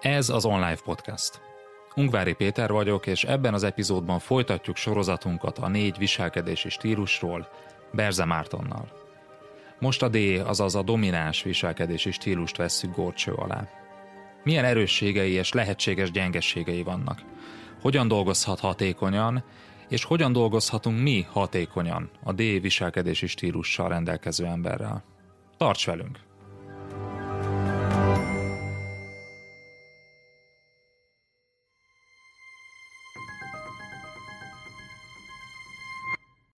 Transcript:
Ez az Online Podcast. Ungvári Péter vagyok, és ebben az epizódban folytatjuk sorozatunkat a négy viselkedési stílusról Berze Mártonnal. Most a D, azaz a domináns viselkedési stílust vesszük górcső alá. Milyen erősségei és lehetséges gyengességei vannak? Hogyan dolgozhat hatékonyan, és hogyan dolgozhatunk mi hatékonyan a D viselkedési stílussal rendelkező emberrel? Tarts velünk!